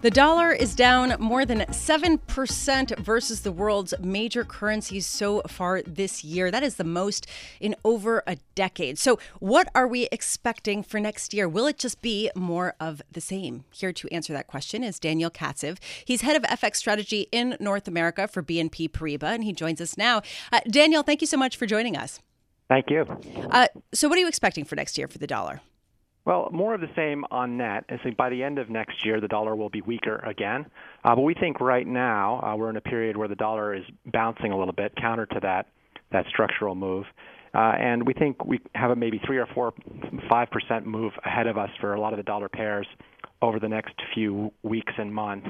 The dollar is down more than 7% versus the world's major currencies so far this year. That is the most in over a decade. So, what are we expecting for next year? Will it just be more of the same? Here to answer that question is Daniel Katzive. He's head of FX strategy in North America for BNP Paribas, and he joins us now. Uh, Daniel, thank you so much for joining us. Thank you. Uh, so, what are you expecting for next year for the dollar? Well, more of the same on net. I think by the end of next year, the dollar will be weaker again. Uh, but we think right now uh, we're in a period where the dollar is bouncing a little bit, counter to that that structural move. Uh, and we think we have a maybe three or four, five percent move ahead of us for a lot of the dollar pairs over the next few weeks and months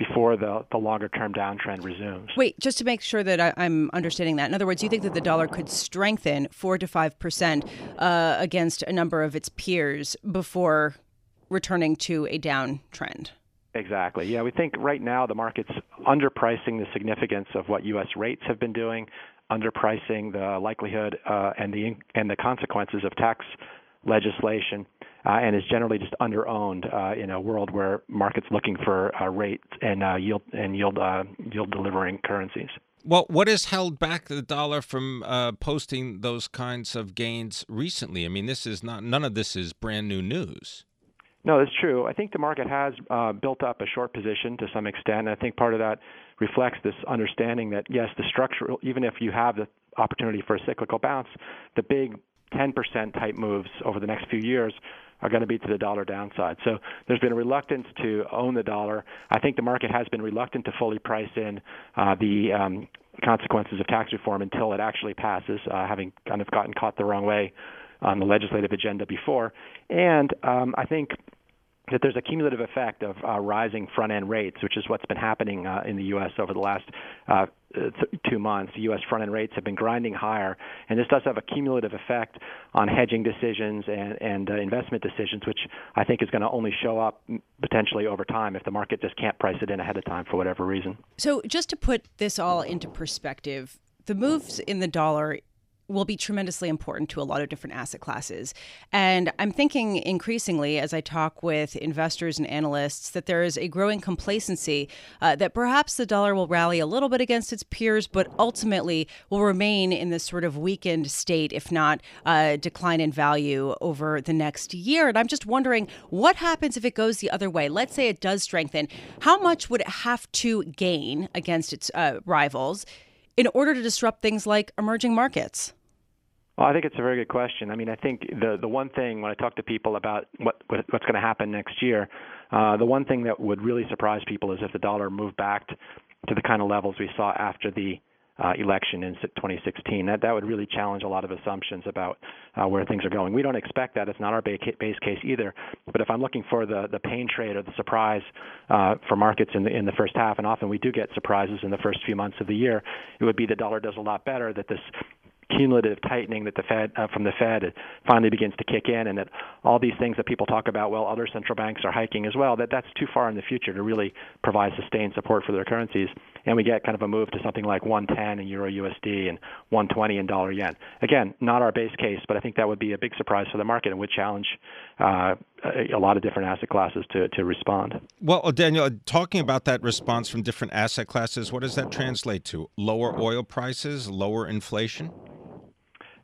before the, the longer term downtrend resumes. Wait, just to make sure that I, am understanding that. In other words, you think that the dollar could strengthen 4 to 5% uh, against a number of its peers before returning to a downtrend? Exactly. Yeah, we think right now the market's underpricing the significance of what U.S. rates have been doing, underpricing the likelihood uh, and the and the consequences of tax legislation and is generally just under-owned uh, in a world where markets looking for uh, rates and uh, yield and yield uh, yield delivering currencies. Well, what has held back the dollar from uh, posting those kinds of gains recently? I mean, this is not none of this is brand new news. No, that's true. I think the market has uh, built up a short position to some extent. And I think part of that reflects this understanding that yes, the structural, even if you have the opportunity for a cyclical bounce, the big 10% type moves over the next few years are going to be to the dollar downside. So there's been a reluctance to own the dollar. I think the market has been reluctant to fully price in uh, the um, consequences of tax reform until it actually passes, uh, having kind of gotten caught the wrong way on the legislative agenda before. And um, I think that there's a cumulative effect of uh, rising front end rates, which is what's been happening uh, in the U.S. over the last uh, th- two months. U.S. front end rates have been grinding higher, and this does have a cumulative effect on hedging decisions and, and uh, investment decisions, which I think is going to only show up potentially over time if the market just can't price it in ahead of time for whatever reason. So, just to put this all into perspective, the moves in the dollar will be tremendously important to a lot of different asset classes. And I'm thinking increasingly as I talk with investors and analysts that there is a growing complacency uh, that perhaps the dollar will rally a little bit against its peers, but ultimately will remain in this sort of weakened state, if not uh, decline in value over the next year. And I'm just wondering what happens if it goes the other way? Let's say it does strengthen. How much would it have to gain against its uh, rivals? In order to disrupt things like emerging markets? Well, I think it's a very good question. I mean, I think the the one thing when I talk to people about what, what what's going to happen next year, uh, the one thing that would really surprise people is if the dollar moved back to the kind of levels we saw after the uh, election in 2016. That that would really challenge a lot of assumptions about uh, where things are going. We don't expect that. It's not our base case either. But if I'm looking for the the pain trade or the surprise uh, for markets in the in the first half, and often we do get surprises in the first few months of the year, it would be the dollar does a lot better. That this cumulative tightening that the Fed uh, from the Fed finally begins to kick in, and that all these things that people talk about, well, other central banks are hiking as well. That that's too far in the future to really provide sustained support for their currencies, and we get kind of a move to something like 110 in Euro USD and 120 in Dollar Yen. Again, not our base case, but I think that would be a big surprise for the market and would challenge uh, a lot of different asset classes to to respond. Well, uh, Daniel, uh, talking about that response from different asset classes, what does that translate to? Lower oil prices, lower inflation?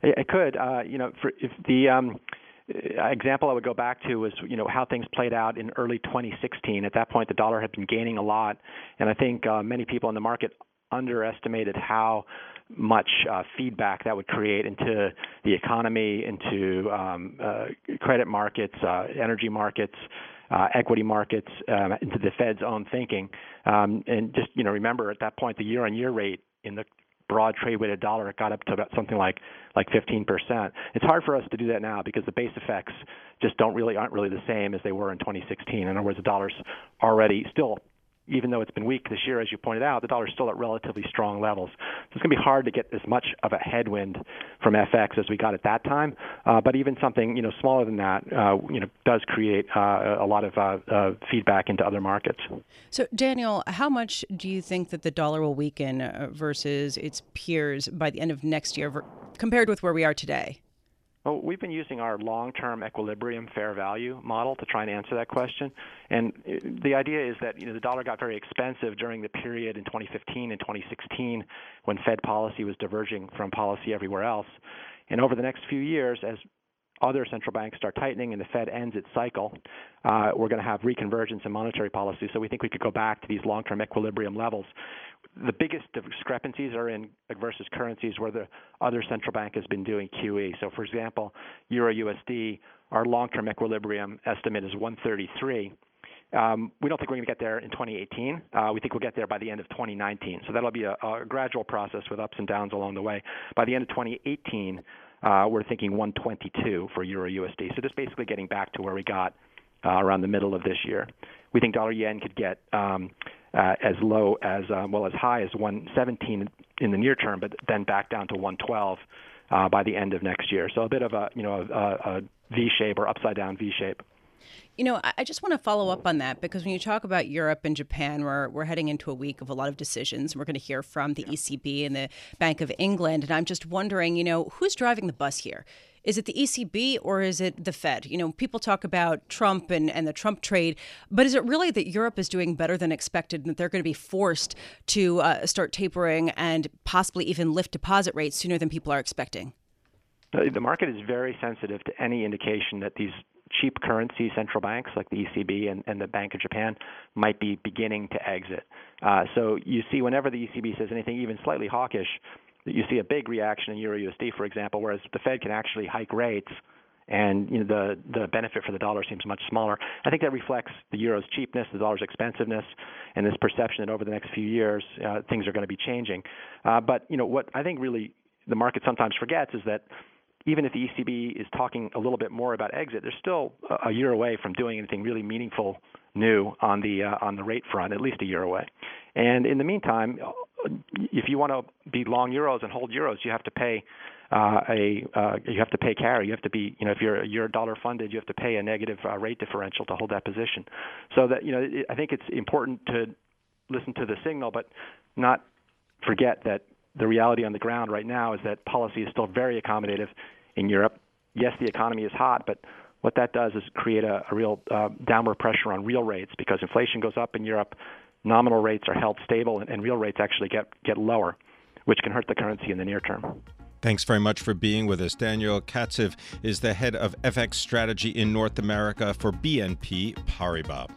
It could. Uh, you know, for, if the um, example I would go back to is you know how things played out in early 2016. At that point, the dollar had been gaining a lot, and I think uh, many people in the market underestimated how much uh, feedback that would create into the economy, into um, uh, credit markets, uh, energy markets. Uh, equity markets um, into the Fed's own thinking, um, and just you know remember at that point the year-on-year rate in the broad trade weighted dollar, it got up to about something like like 15%. It's hard for us to do that now because the base effects just don't really aren't really the same as they were in 2016. In other words, the dollar's already still even though it's been weak this year, as you pointed out, the dollar is still at relatively strong levels. So it's going to be hard to get as much of a headwind from FX as we got at that time. Uh, but even something you know smaller than that, uh, you know, does create uh, a lot of uh, uh, feedback into other markets. So Daniel, how much do you think that the dollar will weaken uh, versus its peers by the end of next year, compared with where we are today? Well, we've been using our long-term equilibrium fair value model to try and answer that question. And the idea is that you know the dollar got very expensive during the period in 2015 and 2016 when Fed policy was diverging from policy everywhere else. And over the next few years, as other central banks start tightening and the Fed ends its cycle, uh, we're going to have reconvergence in monetary policy. So we think we could go back to these long-term equilibrium levels the biggest discrepancies are in versus currencies where the other central bank has been doing QE. So, for example, Euro USD, our long-term equilibrium estimate is 133. Um, we don't think we're going to get there in 2018. Uh, we think we'll get there by the end of 2019. So that'll be a, a, gradual process with ups and downs along the way. By the end of 2018, uh, we're thinking 122 for Euro USD. So just basically getting back to where we got uh, around the middle of this year. We think dollar yen could get um, uh, as low as uh, well as high as 117 in the near term, but then back down to 112 uh, by the end of next year. So a bit of a you know a, a V shape or upside down V shape. You know, I just want to follow up on that because when you talk about Europe and Japan, we're, we're heading into a week of a lot of decisions. We're going to hear from the ECB and the Bank of England. And I'm just wondering, you know, who's driving the bus here? Is it the ECB or is it the Fed? You know, people talk about Trump and, and the Trump trade, but is it really that Europe is doing better than expected and that they're going to be forced to uh, start tapering and possibly even lift deposit rates sooner than people are expecting? The market is very sensitive to any indication that these cheap currency central banks like the ECB and, and the Bank of Japan might be beginning to exit. Uh, so you see, whenever the ECB says anything even slightly hawkish, you see a big reaction in Euro USD, for example, whereas the Fed can actually hike rates and you know the the benefit for the dollar seems much smaller. I think that reflects the euro's cheapness, the dollar's expensiveness, and this perception that over the next few years uh, things are going to be changing. Uh, but you know what I think really the market sometimes forgets is that even if the ECB is talking a little bit more about exit, they're still a year away from doing anything really meaningful new on the uh, on the rate front, at least a year away. And in the meantime, if you want to be long euros and hold euros, you have to pay uh, a uh, you have to pay carry. You have to be you know if you're you're dollar funded, you have to pay a negative uh, rate differential to hold that position. So that you know I think it's important to listen to the signal, but not forget that the reality on the ground right now is that policy is still very accommodative in Europe. Yes, the economy is hot, but what that does is create a, a real uh, downward pressure on real rates because inflation goes up in Europe nominal rates are held stable and, and real rates actually get, get lower, which can hurt the currency in the near term. Thanks very much for being with us. Daniel Katzive is the head of FX strategy in North America for BNP Paribas.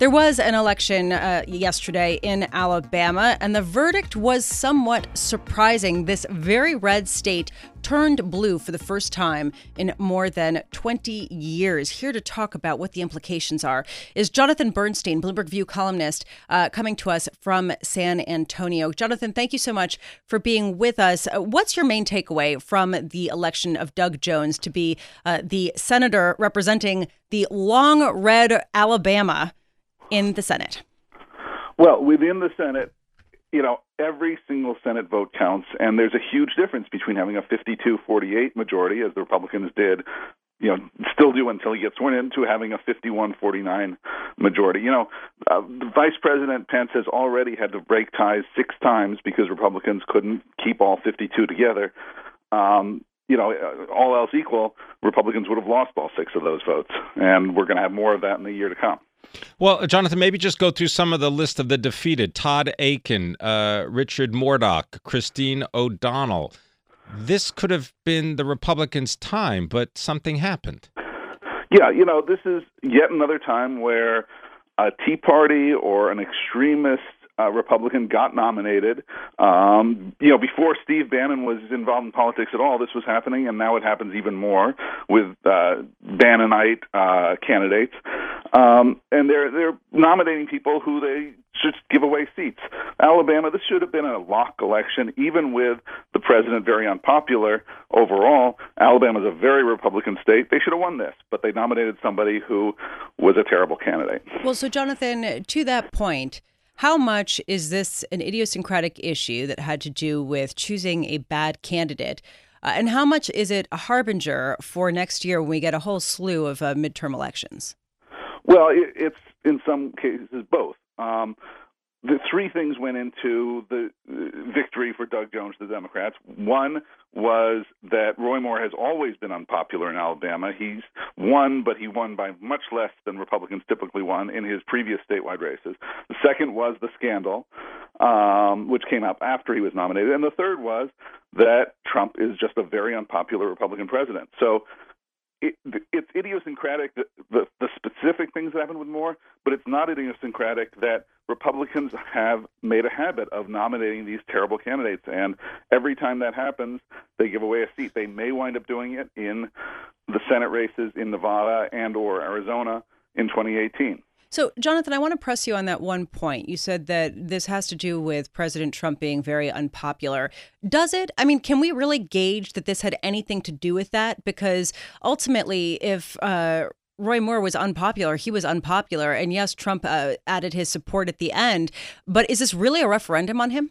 There was an election uh, yesterday in Alabama, and the verdict was somewhat surprising. This very red state turned blue for the first time in more than 20 years. Here to talk about what the implications are is Jonathan Bernstein, Bloomberg View columnist, uh, coming to us from San Antonio. Jonathan, thank you so much for being with us. Uh, what's your main takeaway from the election of Doug Jones to be uh, the senator representing the long red Alabama? In the Senate? Well, within the Senate, you know, every single Senate vote counts, and there's a huge difference between having a 52-48 majority, as the Republicans did, you know, still do until he gets sworn in, to having a 51-49 majority. You know, uh, Vice President Pence has already had to break ties six times because Republicans couldn't keep all 52 together. Um, you know, all else equal, Republicans would have lost all six of those votes, and we're going to have more of that in the year to come. Well, Jonathan, maybe just go through some of the list of the defeated: Todd Akin, uh, Richard Mourdock, Christine O'Donnell. This could have been the Republicans' time, but something happened. Yeah, you know, this is yet another time where a Tea Party or an extremist uh, Republican got nominated. Um, you know, before Steve Bannon was involved in politics at all, this was happening, and now it happens even more with uh, Bannonite uh, candidates. um, and they're they're nominating people who they should give away seats. Alabama, this should have been a lock election, even with the president very unpopular overall. Alabama is a very Republican state. They should have won this, but they nominated somebody who was a terrible candidate. Well, so Jonathan, to that point. How much is this an idiosyncratic issue that had to do with choosing a bad candidate? Uh, and how much is it a harbinger for next year when we get a whole slew of uh, midterm elections? Well, it, it's in some cases both. Um, the three things went into the uh, victory for Doug Jones, the Democrats. One was that Roy Moore has always been unpopular in Alabama. He's won, but he won by much less than Republicans typically won in his previous statewide races. The second was the scandal, um, which came up after he was nominated. And the third was that Trump is just a very unpopular Republican president. So it, it's idiosyncratic the, the, the specific things that happen with Moore, but it's not idiosyncratic that Republicans have made a habit of nominating these terrible candidates, and every time that happens, they give away a seat. They may wind up doing it in the Senate races in Nevada and or Arizona in 2018. So, Jonathan, I want to press you on that one point. You said that this has to do with President Trump being very unpopular. Does it? I mean, can we really gauge that this had anything to do with that? Because ultimately, if uh, Roy Moore was unpopular, he was unpopular. And yes, Trump uh, added his support at the end. But is this really a referendum on him?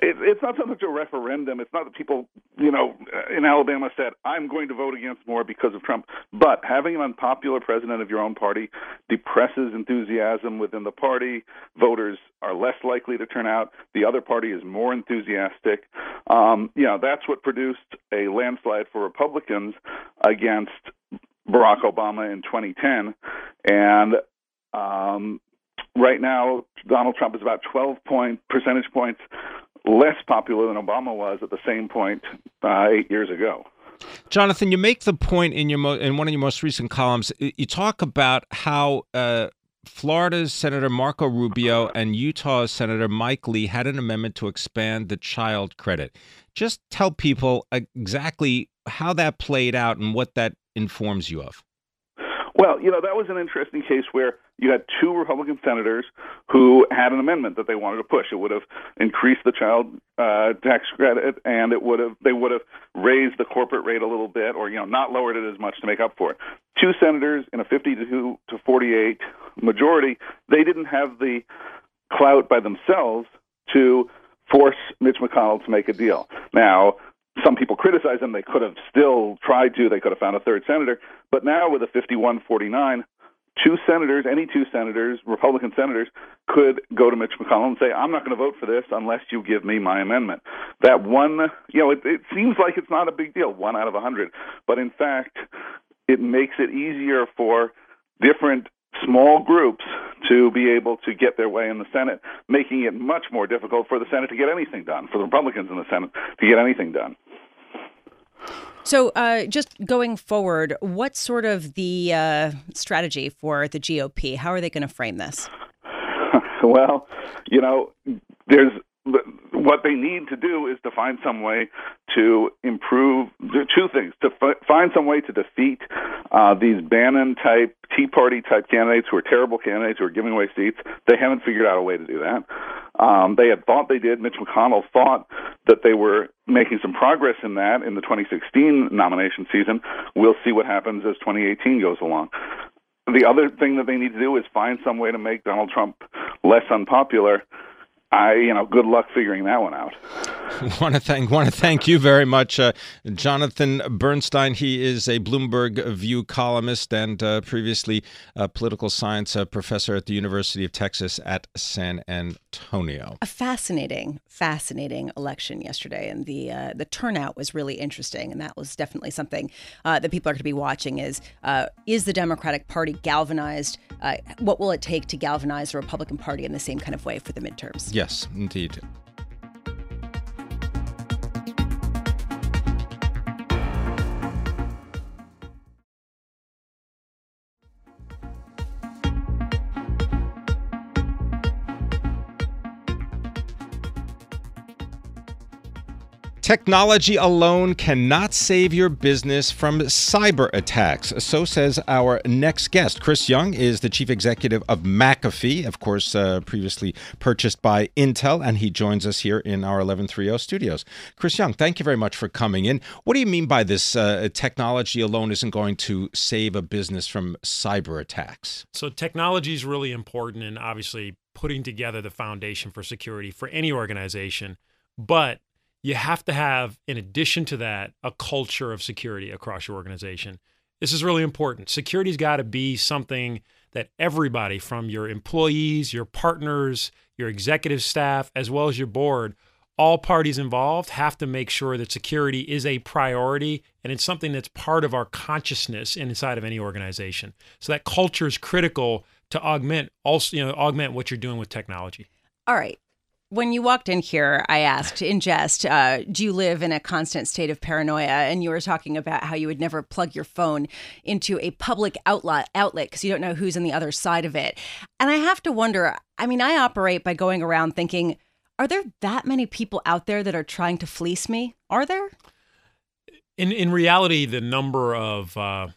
It, it's not so much a referendum. It's not that people, you know, in Alabama said, I'm going to vote against Moore because of Trump. But having an unpopular president of your own party depresses enthusiasm within the party. Voters are less likely to turn out. The other party is more enthusiastic. Um, you know, that's what produced a landslide for Republicans against Barack Obama in 2010. And um, right now, Donald Trump is about 12 point percentage points less popular than Obama was at the same point uh, eight years ago. Jonathan, you make the point in your mo- in one of your most recent columns. You talk about how uh, Florida's Senator Marco Rubio and Utah's Senator Mike Lee had an amendment to expand the child credit. Just tell people exactly how that played out and what that informs you of. Well, you know, that was an interesting case where you had two Republican senators who had an amendment that they wanted to push. It would have increased the child uh, tax credit, and it would have they would have raised the corporate rate a little bit, or you know, not lowered it as much to make up for it. Two senators in a 52 to 48 majority, they didn't have the clout by themselves to force Mitch McConnell to make a deal. Now, some people criticize them. They could have still tried to. They could have found a third senator. But now with a 51 49, two senators, any two senators, Republican senators, could go to Mitch McConnell and say, I'm not going to vote for this unless you give me my amendment. That one, you know, it, it seems like it's not a big deal, one out of a 100. But in fact, it makes it easier for different small groups to be able to get their way in the Senate, making it much more difficult for the Senate to get anything done, for the Republicans in the Senate to get anything done. So, uh, just going forward, what's sort of the uh, strategy for the GOP? How are they going to frame this? well, you know, there's what they need to do is to find some way to improve two things to f- find some way to defeat uh, these Bannon type Tea Party type candidates who are terrible candidates who are giving away seats. They haven't figured out a way to do that. Um, they had thought they did. Mitch McConnell thought that they were making some progress in that in the 2016 nomination season. We'll see what happens as 2018 goes along. The other thing that they need to do is find some way to make Donald Trump less unpopular I, you know, good luck figuring that one out. want to thank want to thank you very much, uh, Jonathan Bernstein. He is a Bloomberg View columnist and uh, previously a political science uh, professor at the University of Texas at San Antonio. A fascinating, fascinating election yesterday, and the uh, the turnout was really interesting, and that was definitely something uh, that people are going to be watching. Is uh, is the Democratic Party galvanized? what will it take to galvanize the Republican Party in the same kind of way for the midterms? Yes, indeed. Technology alone cannot save your business from cyber attacks. So says our next guest. Chris Young is the chief executive of McAfee, of course, uh, previously purchased by Intel, and he joins us here in our 1130 studios. Chris Young, thank you very much for coming in. What do you mean by this? Uh, technology alone isn't going to save a business from cyber attacks. So, technology is really important and obviously putting together the foundation for security for any organization. But you have to have, in addition to that, a culture of security across your organization. This is really important. Security's got to be something that everybody from your employees, your partners, your executive staff, as well as your board, all parties involved have to make sure that security is a priority and it's something that's part of our consciousness inside of any organization. So that culture is critical to augment also, you know, augment what you're doing with technology. All right when you walked in here, I asked in jest, uh, do you live in a constant state of paranoia? And you were talking about how you would never plug your phone into a public outlet outlet because you don't know who's on the other side of it. And I have to wonder, I mean, I operate by going around thinking, are there that many people out there that are trying to fleece me? Are there? In in reality, the number of uh,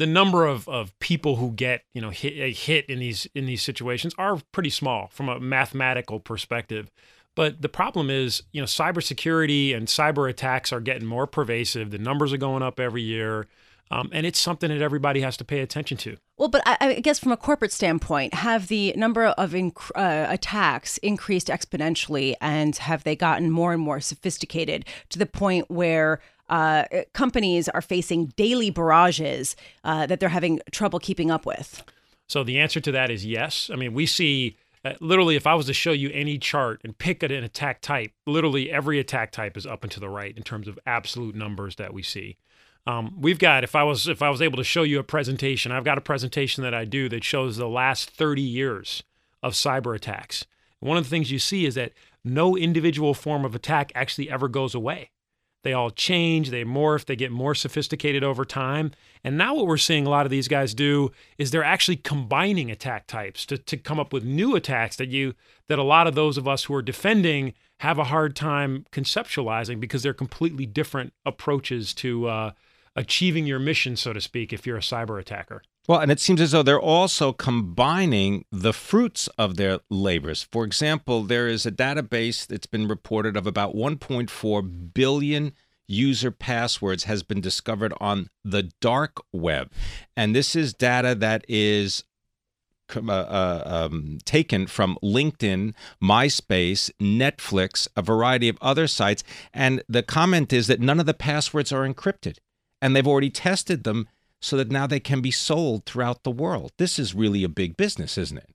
the number of, of people who get you know hit hit in these in these situations are pretty small from a mathematical perspective. But the problem is, you know, cybersecurity and cyber attacks are getting more pervasive. The numbers are going up every year. Um, and it's something that everybody has to pay attention to. Well, but I, I guess from a corporate standpoint, have the number of inc- uh, attacks increased exponentially, and have they gotten more and more sophisticated to the point where uh, companies are facing daily barrages uh, that they're having trouble keeping up with? So the answer to that is yes. I mean, we see uh, literally, if I was to show you any chart and pick an attack type, literally every attack type is up and to the right in terms of absolute numbers that we see. Um, we've got if I was if I was able to show you a presentation, I've got a presentation that I do that shows the last 30 years of cyber attacks. One of the things you see is that no individual form of attack actually ever goes away. They all change, they morph, they get more sophisticated over time. And now what we're seeing a lot of these guys do is they're actually combining attack types to, to come up with new attacks that you that a lot of those of us who are defending have a hard time conceptualizing because they're completely different approaches to uh, achieving your mission, so to speak, if you're a cyber attacker. Well, and it seems as though they're also combining the fruits of their labors. For example, there is a database that's been reported of about 1.4 billion user passwords has been discovered on the dark web. And this is data that is uh, uh, um, taken from LinkedIn, MySpace, Netflix, a variety of other sites. And the comment is that none of the passwords are encrypted. And they've already tested them so that now they can be sold throughout the world. This is really a big business, isn't it?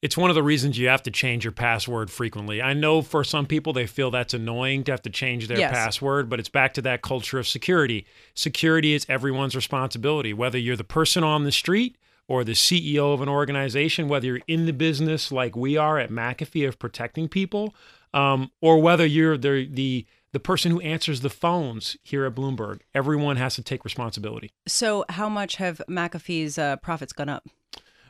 It's one of the reasons you have to change your password frequently. I know for some people they feel that's annoying to have to change their yes. password, but it's back to that culture of security. Security is everyone's responsibility, whether you're the person on the street or the CEO of an organization, whether you're in the business like we are at McAfee of protecting people, um, or whether you're the, the the person who answers the phones here at Bloomberg. Everyone has to take responsibility. So, how much have McAfee's uh, profits gone up?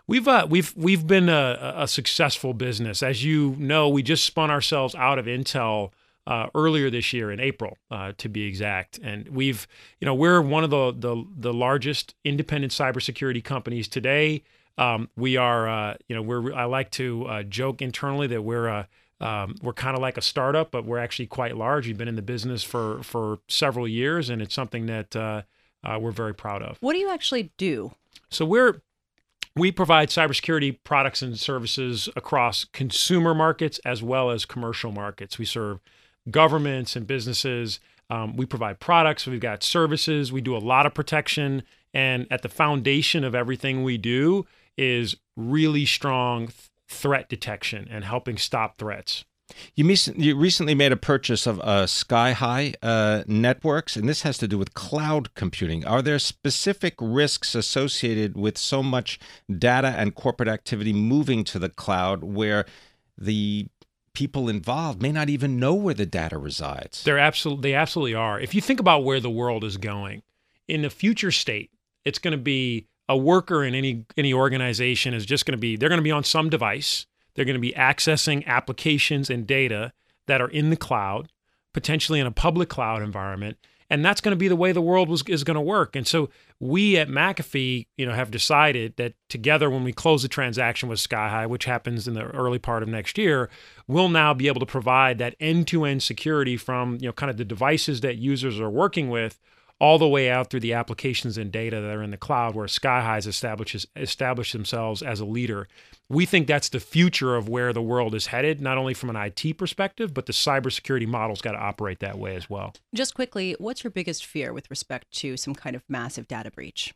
We've uh, we've we've been a, a, successful business, as you know. We just spun ourselves out of Intel uh, earlier this year in April, uh, to be exact, and we've you know we're one of the the, the largest independent cybersecurity companies today. Um, we are uh, you know we're I like to uh, joke internally that we're a um, we're kind of like a startup, but we're actually quite large. We've been in the business for for several years, and it's something that uh, uh, we're very proud of. What do you actually do? So we're we provide cybersecurity products and services across consumer markets as well as commercial markets. We serve governments and businesses. Um, we provide products. We've got services. We do a lot of protection, and at the foundation of everything we do is really strong threat detection and helping stop threats. You, you recently made a purchase of uh, Sky High uh, Networks, and this has to do with cloud computing. Are there specific risks associated with so much data and corporate activity moving to the cloud where the people involved may not even know where the data resides? They're absolutely, they absolutely are. If you think about where the world is going, in the future state, it's going to be a worker in any any organization is just going to be they're going to be on some device. They're going to be accessing applications and data that are in the cloud. potentially in a public cloud environment and that's going to be the way the world was, is going to work. And so we at McAfee, you know, have decided that together, when we close the transaction with SkyHigh, which happens in the early part of next year, we'll now be able to provide that end-to-end security from you know kind of the devices that users are working with all the way out through the applications and data that are in the cloud where SkyHigh's establishes established themselves as a leader. We think that's the future of where the world is headed, not only from an IT perspective, but the cybersecurity model's got to operate that way as well. Just quickly, what's your biggest fear with respect to some kind of massive data breach?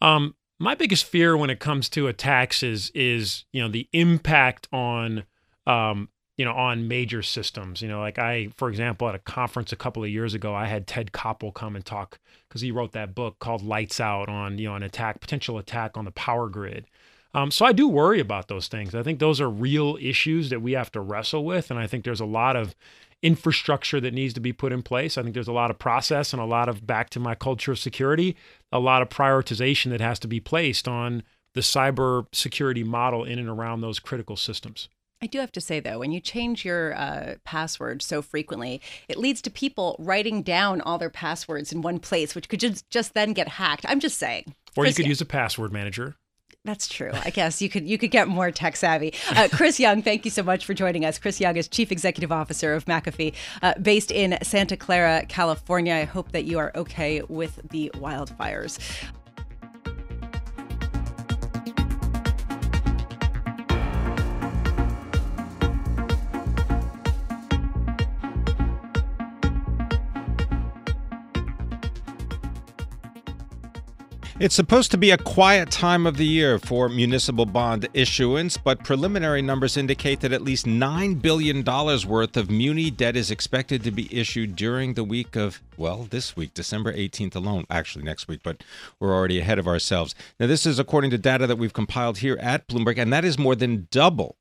Um, my biggest fear when it comes to attacks is is you know the impact on um, you know, on major systems. You know, like I, for example, at a conference a couple of years ago, I had Ted Koppel come and talk because he wrote that book called Lights Out on, you know, an attack, potential attack on the power grid. Um, so I do worry about those things. I think those are real issues that we have to wrestle with, and I think there's a lot of infrastructure that needs to be put in place. I think there's a lot of process and a lot of back to my culture of security, a lot of prioritization that has to be placed on the cyber security model in and around those critical systems. I do have to say though, when you change your uh, password so frequently, it leads to people writing down all their passwords in one place, which could just just then get hacked. I'm just saying. Or Chris, you could use a password manager. That's true. I guess you could you could get more tech savvy. Uh, Chris Young, thank you so much for joining us. Chris Young is Chief Executive Officer of McAfee, uh, based in Santa Clara, California. I hope that you are okay with the wildfires. It's supposed to be a quiet time of the year for municipal bond issuance, but preliminary numbers indicate that at least $9 billion worth of muni debt is expected to be issued during the week of, well, this week, December 18th alone. Actually, next week, but we're already ahead of ourselves. Now, this is according to data that we've compiled here at Bloomberg, and that is more than double,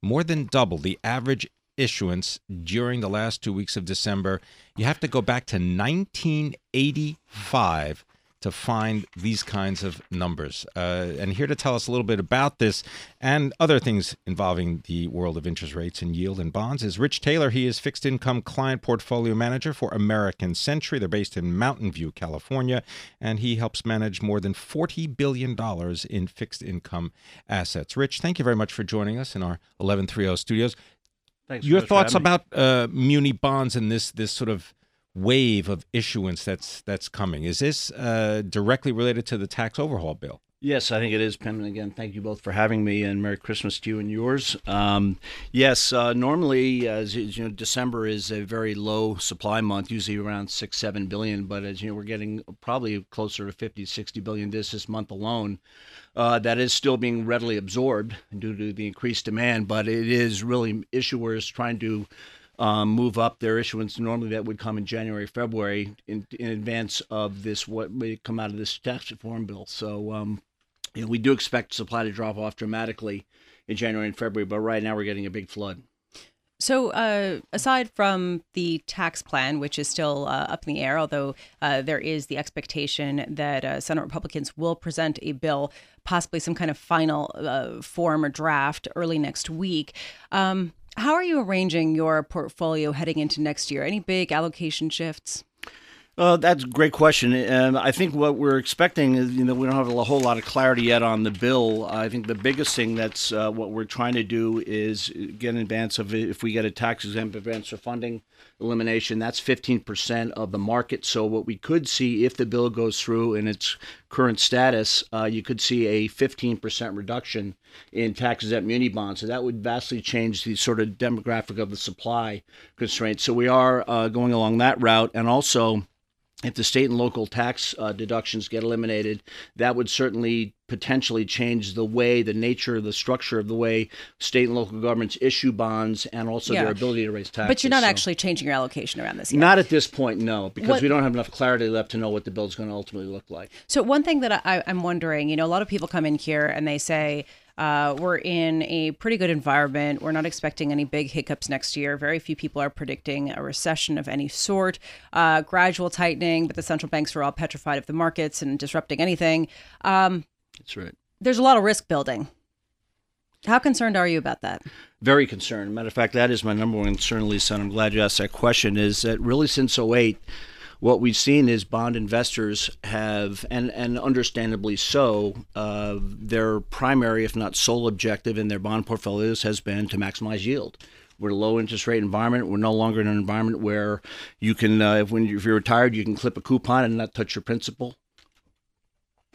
more than double the average issuance during the last two weeks of December. You have to go back to 1985 to find these kinds of numbers. Uh, and here to tell us a little bit about this and other things involving the world of interest rates and yield and bonds is Rich Taylor. He is fixed income client portfolio manager for American Century. They're based in Mountain View, California, and he helps manage more than $40 billion in fixed income assets. Rich, thank you very much for joining us in our 1130 studios. Thanks Your thoughts about uh, muni bonds and this this sort of wave of issuance that's that's coming. Is this uh, directly related to the tax overhaul bill? Yes, I think it is, Penn. And again, thank you both for having me, and Merry Christmas to you and yours. Um, yes, uh, normally, as you know, December is a very low supply month, usually around six, seven billion. But as you know, we're getting probably closer to 50, 60 billion this this month alone. Uh, that is still being readily absorbed due to the increased demand, but it is really issuers trying to um, move up their issuance. Normally, that would come in January, February, in, in advance of this what may come out of this tax reform bill. So, um, you know, we do expect supply to drop off dramatically in January and February, but right now we're getting a big flood. So, uh, aside from the tax plan, which is still uh, up in the air, although uh, there is the expectation that uh, Senate Republicans will present a bill, possibly some kind of final uh, form or draft early next week. Um, how are you arranging your portfolio heading into next year? Any big allocation shifts? Uh, that's a great question. And I think what we're expecting is, you know, we don't have a whole lot of clarity yet on the bill. I think the biggest thing that's uh, what we're trying to do is get in advance of if we get a tax exempt advance refunding elimination, that's 15% of the market. So what we could see if the bill goes through in its current status, uh, you could see a 15% reduction in taxes at muni bonds. So that would vastly change the sort of demographic of the supply constraints. So we are uh, going along that route. And also, if the state and local tax uh, deductions get eliminated, that would certainly potentially change the way, the nature, the structure of the way state and local governments issue bonds and also yeah. their ability to raise taxes. But you're not so, actually changing your allocation around this yet. Not at this point, no, because what, we don't have enough clarity left to know what the bill is going to ultimately look like. So, one thing that I, I'm wondering, you know, a lot of people come in here and they say, uh, we're in a pretty good environment. We're not expecting any big hiccups next year. Very few people are predicting a recession of any sort. Uh, gradual tightening, but the central banks are all petrified of the markets and disrupting anything. Um, That's right. There's a lot of risk building. How concerned are you about that? Very concerned. Matter of fact, that is my number one concern, Lisa, and I'm glad you asked that question. Is that really since 08, what we've seen is bond investors have, and, and understandably so, uh, their primary, if not sole objective in their bond portfolios has been to maximize yield. We're a low interest rate environment. We're no longer in an environment where you can, uh, if, when you, if you're retired, you can clip a coupon and not touch your principal.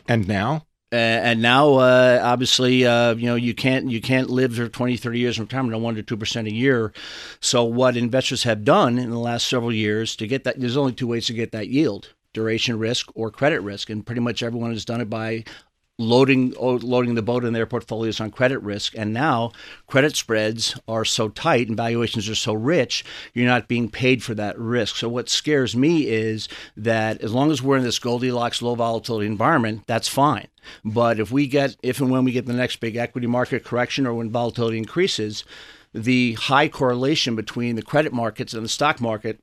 And now? And now, uh, obviously, uh, you know you can't you can't live for 20, 30 years in retirement on one to two percent a year. So, what investors have done in the last several years to get that, there's only two ways to get that yield: duration risk or credit risk, and pretty much everyone has done it by loading loading the boat in their portfolios on credit risk and now credit spreads are so tight and valuations are so rich you're not being paid for that risk. So what scares me is that as long as we're in this goldilocks low volatility environment that's fine. But if we get if and when we get the next big equity market correction or when volatility increases the high correlation between the credit markets and the stock market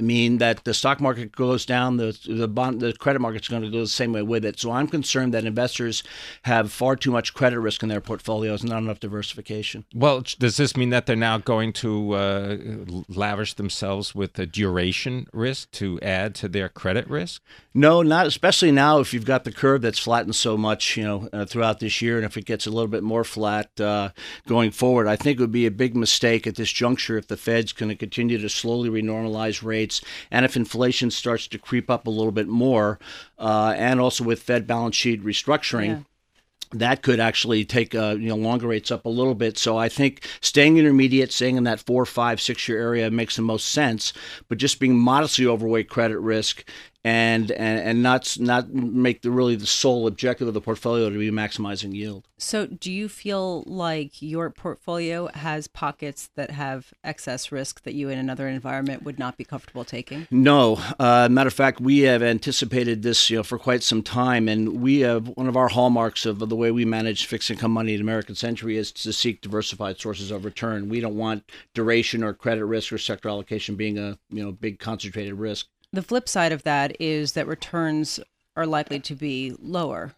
mean that the stock market goes down, the the bond, the credit market's going to go the same way with it. So I'm concerned that investors have far too much credit risk in their portfolios, not enough diversification. Well, does this mean that they're now going to uh, lavish themselves with a duration risk to add to their credit risk? No, not especially now if you've got the curve that's flattened so much, you know, uh, throughout this year, and if it gets a little bit more flat uh, going forward, I think it would be a big mistake at this juncture if the Fed's going to continue to slowly renormalize rates, and if inflation starts to creep up a little bit more, uh, and also with Fed balance sheet restructuring. Yeah that could actually take uh, you know longer rates up a little bit. So I think staying intermediate, staying in that four, five, six year area makes the most sense. But just being modestly overweight credit risk and and, and not not make the really the sole objective of the portfolio to be maximizing yield. So, do you feel like your portfolio has pockets that have excess risk that you in another environment would not be comfortable taking? No. Uh, matter of fact, we have anticipated this you know for quite some time, and we have one of our hallmarks of the way we manage fixed income money at American Century is to seek diversified sources of return. We don't want duration or credit risk or sector allocation being a you know big concentrated risk. The flip side of that is that returns are likely to be lower.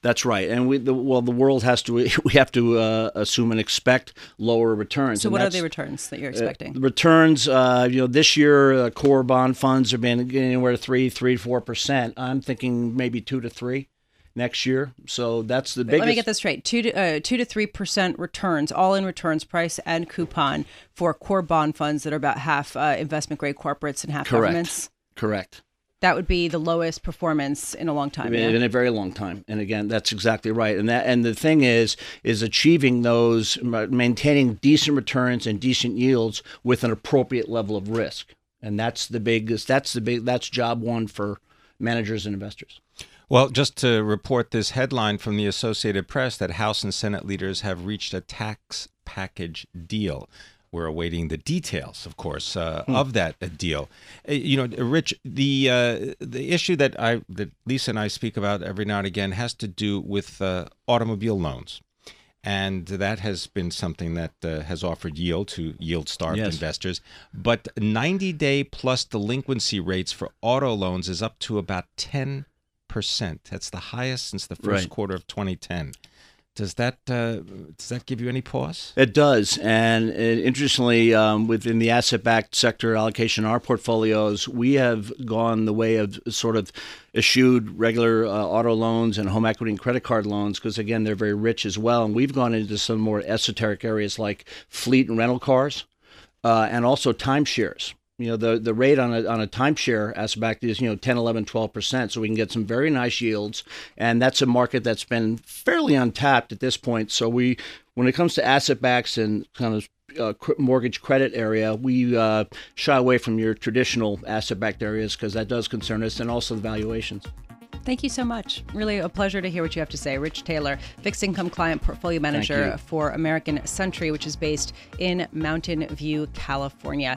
That's right, and we the, well the world has to we have to uh, assume and expect lower returns. So, what are the returns that you're uh, expecting? Uh, returns, uh, you know, this year uh, core bond funds have been anywhere three, three, four percent. I'm thinking maybe two to three next year. So that's the biggest. Let me get this straight: two to uh, two to three percent returns, all in returns, price and coupon for core bond funds that are about half uh, investment grade corporates and half Correct. governments. Correct. That would be the lowest performance in a long time. In, in a very long time. And again, that's exactly right. And that and the thing is, is achieving those, maintaining decent returns and decent yields with an appropriate level of risk. And that's the biggest. That's the big. That's job one for managers and investors. Well, just to report this headline from the Associated Press that House and Senate leaders have reached a tax package deal. We're awaiting the details, of course, uh, hmm. of that uh, deal. Uh, you know, Rich, the uh, the issue that I that Lisa and I speak about every now and again has to do with uh, automobile loans and that has been something that uh, has offered yield to yield starved yes. investors. But 90 day plus delinquency rates for auto loans is up to about 10 percent. That's the highest since the first right. quarter of 2010. Does that uh, does that give you any pause? It does, and it, interestingly, um, within the asset-backed sector allocation, our portfolios, we have gone the way of sort of eschewed regular uh, auto loans and home equity and credit card loans because again, they're very rich as well, and we've gone into some more esoteric areas like fleet and rental cars, uh, and also timeshares you know the the rate on a on a timeshare aspect is you know 10 11 12 percent so we can get some very nice yields and that's a market that's been fairly untapped at this point so we when it comes to asset backs and kind of uh, mortgage credit area, we uh, shy away from your traditional asset backed areas because that does concern us and also the valuations. Thank you so much. Really a pleasure to hear what you have to say. Rich Taylor, fixed income client portfolio manager for American Century, which is based in Mountain View, California.